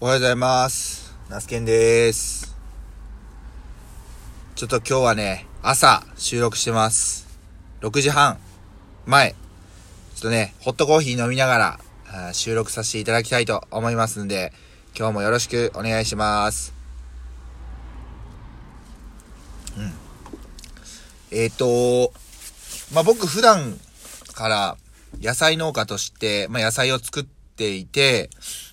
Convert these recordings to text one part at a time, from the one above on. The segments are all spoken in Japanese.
おはようございます。ナスケンです。ちょっと今日はね、朝収録してます。6時半前。ちょっとね、ホットコーヒー飲みながら収録させていただきたいと思いますんで、今日もよろしくお願いします。うん。えっ、と、まあ、僕普段から野菜農家として、まあ、野菜を作ってていて、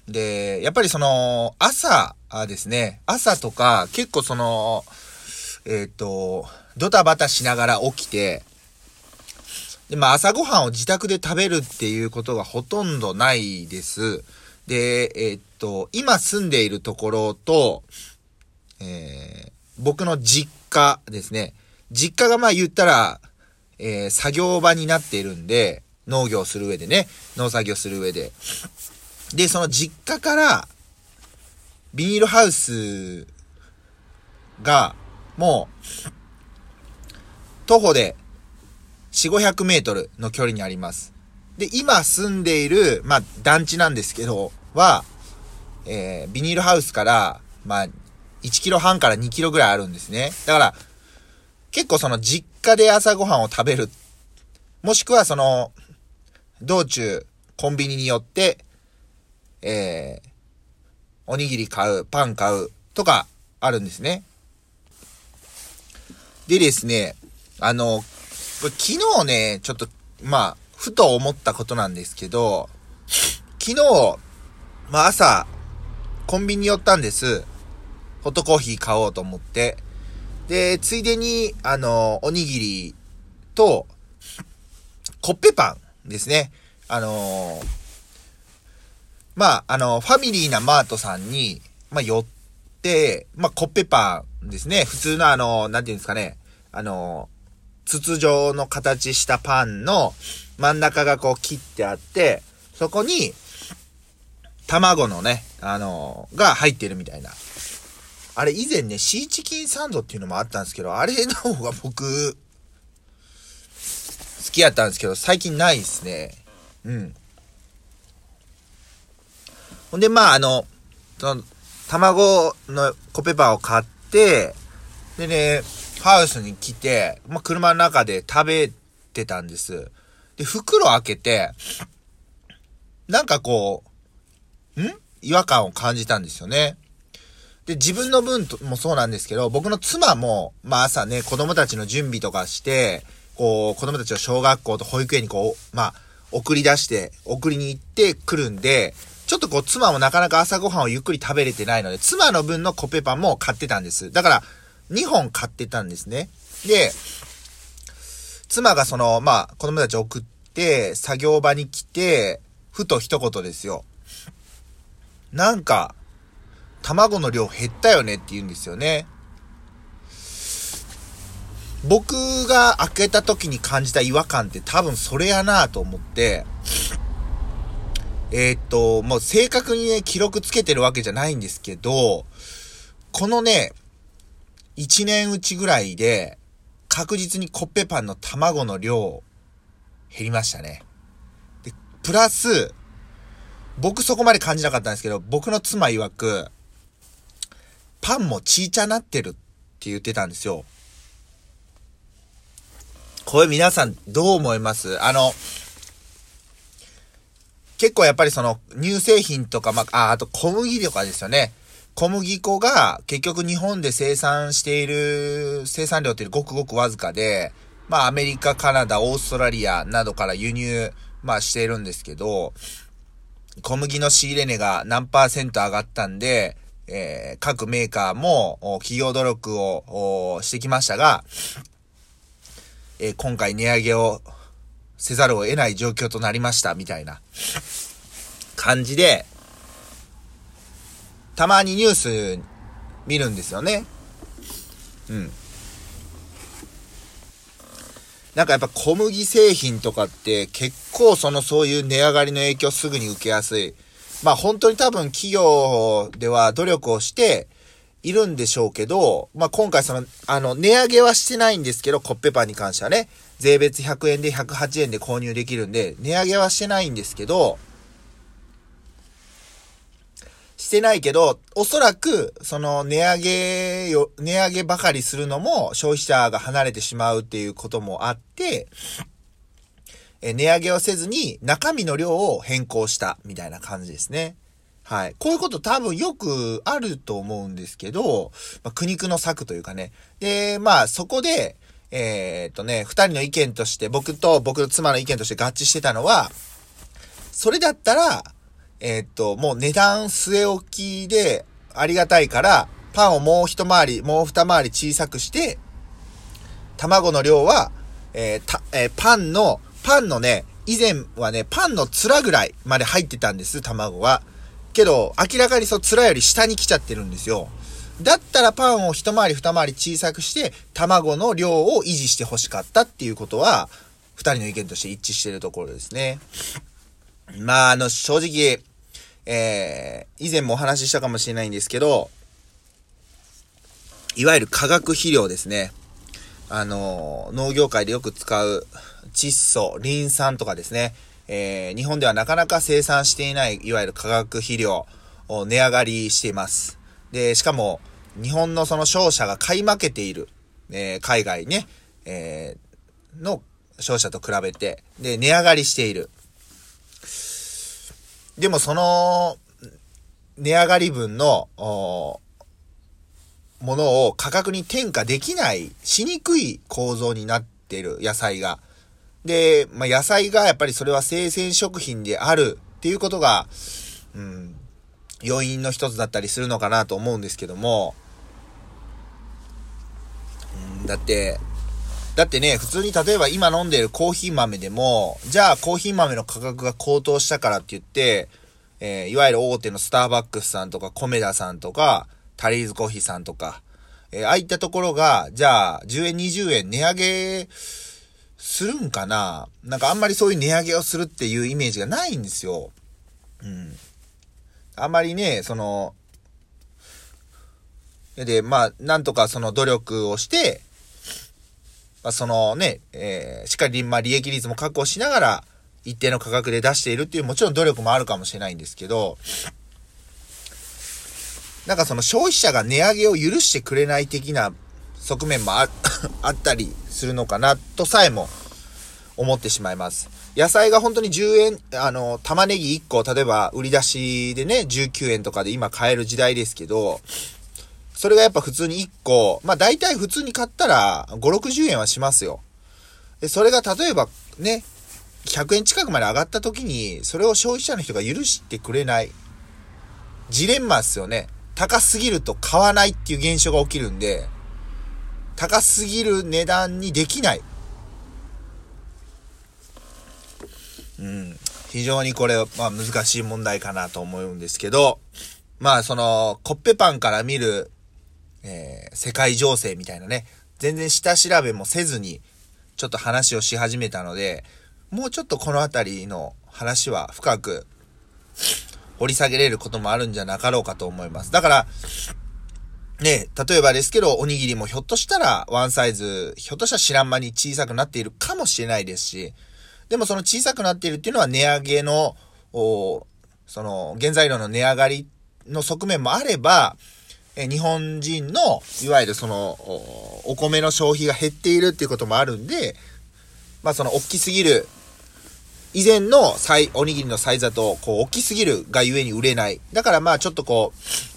で、やっぱりその、朝ですね、朝とか結構その、えっ、と、ドタバタしながら起きて、で、まあ朝ごはんを自宅で食べるっていうことがほとんどないです。で、えっ、と、今住んでいるところと、えー僕の実家ですね。実家がまあ言ったら、えー作業場になっているんで、農業する上でね、農作業する上で。で、その実家から、ビニールハウスが、もう、徒歩で、4、500メートルの距離にあります。で、今住んでいる、まあ、団地なんですけど、は、えービニールハウスから、まあ、1キロ半から2キロぐらいあるんですね。だから、結構その実家で朝ごはんを食べる。もしくはその、道中、コンビニに寄って、えー、おにぎり買う、パン買う、とか、あるんですね。でですね、あの、これ昨日ね、ちょっと、まあ、ふと思ったことなんですけど、昨日、まあ朝、コンビニ寄ったんです。ホットコーヒー買おうと思って。で、ついでに、あの、おにぎりと、コッペパンですね。あのまあ、あの、ファミリーなマートさんに、まあ、寄って、まあ、コッペパンですね。普通のあの、なんていうんですかね。あの、筒状の形したパンの真ん中がこう切ってあって、そこに、卵のね、あの、が入ってるみたいな。あれ以前ね、シーチキンサンドっていうのもあったんですけど、あれの方が僕、好きやったんですけど、最近ないですね。うん。ほんで、まあ、あの、その、卵のコペパンを買って、でね、ハウスに来て、まあ、車の中で食べてたんです。で、袋開けて、なんかこう、ん？違和感を感じたんですよね。で、自分の分もそうなんですけど、僕の妻も、まあ朝ね、子供たちの準備とかして、こう、子供たちを小学校と保育園にこう、まあ、送り出して、送りに行ってくるんで、ちょっとこう、妻もなかなか朝ごはんをゆっくり食べれてないので、妻の分のコッペパンも買ってたんです。だから、2本買ってたんですね。で、妻がその、まあ、子供たち送って、作業場に来て、ふと一言ですよ。なんか、卵の量減ったよねって言うんですよね。僕が開けた時に感じた違和感って多分それやなと思って、えーっと、もう正確にね、記録つけてるわけじゃないんですけど、このね、1年うちぐらいで、確実にコッペパンの卵の量、減りましたね。で、プラス、僕そこまで感じなかったんですけど、僕の妻曰く、パンもちいちゃなってるって言ってたんですよ。これ皆さんどう思います？あの、結構やっぱりその乳製品とか、まあ、あ、と小麦とかですよね。小麦粉が結局日本で生産している生産量ってごくごくわずかで、まあアメリカ、カナダ、オーストラリアなどから輸入、まあしているんですけど、小麦の仕入れ値が何パーセント上がったんで、えー各メーカーも企業努力をしてきましたが、え今回値上げをせざるを得ない状況となりました、みたいな感じで、たまにニュース見るんですよね。うん。なんかやっぱ小麦製品とかって結構そのそういう値上がりの影響すぐに受けやすい。まあ本当に多分企業では努力をしているんでしょうけど、まあ今回その、あの、値上げはしてないんですけど、コッペパンに関してはね、税別100円で108円で購入できるんで、値上げはしてないんですけど、してないけど、おそらく、その値上げよ、値上げばかりするのも消費者が離れてしまうっていうこともあって、え値上げをせずに中身の量を変更したみたいな感じですね。はい。こういうこと多分よくあると思うんですけど、まあ、苦肉の策というかね。で、まあそこで、えー、っとね、二人の意見として、僕と僕の妻の意見として合致してたのは、それだったら、えー、っと、もう値段据え置きでありがたいから、パンをもう一回り、もう二回り小さくして、卵の量は、えー、た、えー、パンの、パンのね、以前はね、パンの面ぐらいまで入ってたんです、卵は。けど、明らかにそう、面より下に来ちゃってるんですよ。だったらパンを一回り二回り小さくして、卵の量を維持して欲しかったっていうことは、二人の意見として一致してるところですね。まあ、あの、正直、えー、以前もお話ししたかもしれないんですけど、いわゆる化学肥料ですね。あの、農業界でよく使う窒素、リン酸とかですね。えー、日本ではなかなか生産していない、いわゆる化学肥料を値上がりしています。で、しかも、日本のその商社が買い負けている、えー、海外ね、えー、の商社と比べて、で、値上がりしている。でもその、値上がり分の、ものを価格に転嫁できない、しにくい構造になっている野菜が。で、まあ、野菜がやっぱりそれは生鮮食品であるっていうことが、うん、要因の一つだったりするのかなと思うんですけども、うん、だって、だってね、普通に例えば今飲んでるコーヒー豆でも、じゃあコーヒー豆の価格が高騰したからって言って、えー、いわゆる大手のスターバックスさんとか、コメダさんとか、タリーズコーヒーさんとか、えー、ああいったところが、じゃあ、10円、20円値上げするんかな？なんかあんまりそういう値上げをするっていうイメージがないんですよ。うん。あんまりね、その、で、まあ、なんとかその努力をして、まあ、そのね、えー、しっかり、まあ、利益率も確保しながら、一定の価格で出しているっていう、もちろん努力もあるかもしれないんですけど、なんかその消費者が値上げを許してくれない的な側面もあったりするのかな、とさえも思ってしまいます。野菜が本当に10円、あの、玉ねぎ1個、例えば売り出しでね、19円とかで今買える時代ですけど、それがやっぱ普通に1個、まあ大体普通に買ったら5、60円はしますよ。で、それが例えばね、100円近くまで上がった時に、それを消費者の人が許してくれない。ジレンマですよね。高すぎると買わないっていう現象が起きるんで、高すぎる値段にできない。うん。非常にこれ、まあ難しい問題かなと思うんですけど、まあその、コッペパンから見るえー、世界情勢みたいなね、全然下調べもせずに、ちょっと話をし始めたので、もうちょっとこの辺りの話は深く掘り下げれることもあるんじゃなかろうかと思います。だから、ね、例えばですけど、おにぎりもひょっとしたらワンサイズ、ひょっとしたら知らん間に小さくなっているかもしれないですし、でもその小さくなっているっていうのは値上げの、その原材料の値上がりの側面もあれば、え日本人の、いわゆるそのお、米の消費が減っているっていうこともあるんで、まあその、大きすぎる、以前のサイ、おにぎりのサイズだと、こう、大きすぎるがゆえに売れない。だからまあちょっとこう、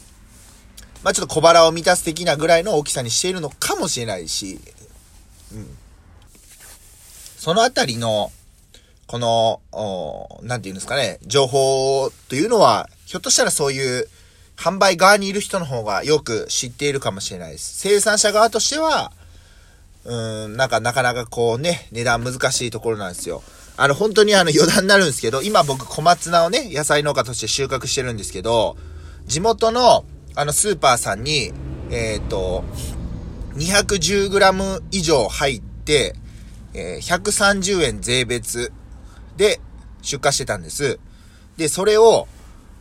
まあちょっと小腹を満たす的なぐらいの大きさにしているのかもしれないし、うん。そのあたりの、この、なんて言うんですかね、情報というのは、ひょっとしたらそういう、販売側にいる人の方がよく知っているかもしれないです。生産者側としては、うん、なんかなかなかこうね、値段難しいところなんですよ。あの、本当にあの余談になるんですけど、今僕小松菜をね、野菜農家として収穫してるんですけど、地元のあのスーパーさんに、えっ、と、210g 以上入って、えー、130円税別で出荷してたんです。で、それを、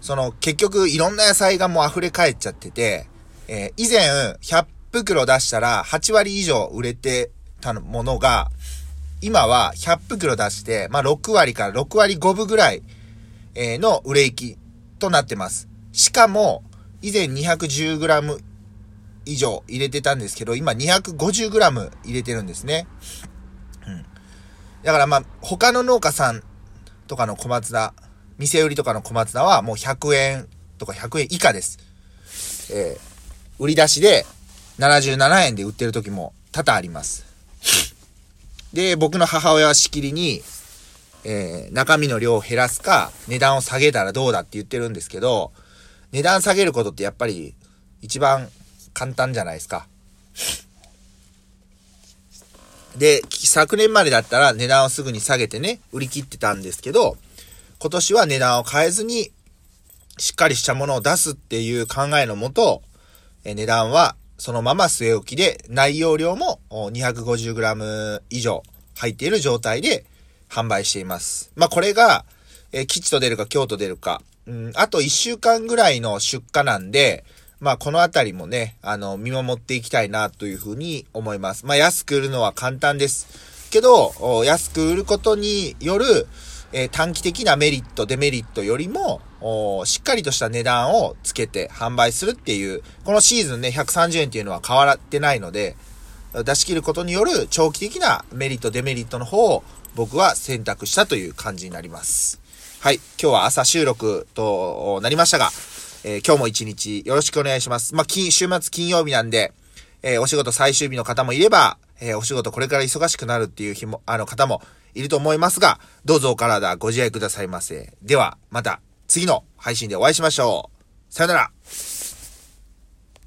その、結局いろんな野菜がもう溢れ返っちゃってて、えー、以前100袋出したら8割以上売れてたものが、今は100袋出して、まあ、6割から6割5分ぐらい、えの売れ行きとなってます。しかも、以前 210g 以上入れてたんですけど、今 250g 入れてるんですね。うん。だからまあ、他の農家さんとかの小松菜、店売りとかの小松菜はもう100円とか100円以下です。えー、売り出しで77円で売ってる時も多々あります。で、僕の母親はしきりに、えー、中身の量を減らすか、値段を下げたらどうだって言ってるんですけど、値段下げることってやっぱり一番簡単じゃないですか。で、昨年までだったら値段をすぐに下げてね、売り切ってたんですけど、今年は値段を変えずに、しっかりしたものを出すっていう考えのもと、え値段はそのまま据え置きで、内容量も 250g 以上入っている状態で販売しています。まあ、これが、え吉と出るか京都出るか、うん、あと1週間ぐらいの出荷なんで、まあ、このあたりもね、あの、見守っていきたいなというふうに思います。まあ、安く売るのは簡単です。けど、安く売ることによる、えー、短期的なメリット、デメリットよりも、しっかりとした値段をつけて販売するっていう、このシーズンね、130円っていうのは変わってないので、出し切ることによる長期的なメリット、デメリットの方を僕は選択したという感じになります。はい。今日は朝収録となりましたが、えー、今日も一日よろしくお願いします。まあ、金、週末金曜日なんで、えー、お仕事最終日の方もいれば、えー、お仕事これから忙しくなるっていう日も、あの方もいると思いますが、どうぞお体ご自愛くださいませ。では、また次の配信でお会いしましょう。さよなら。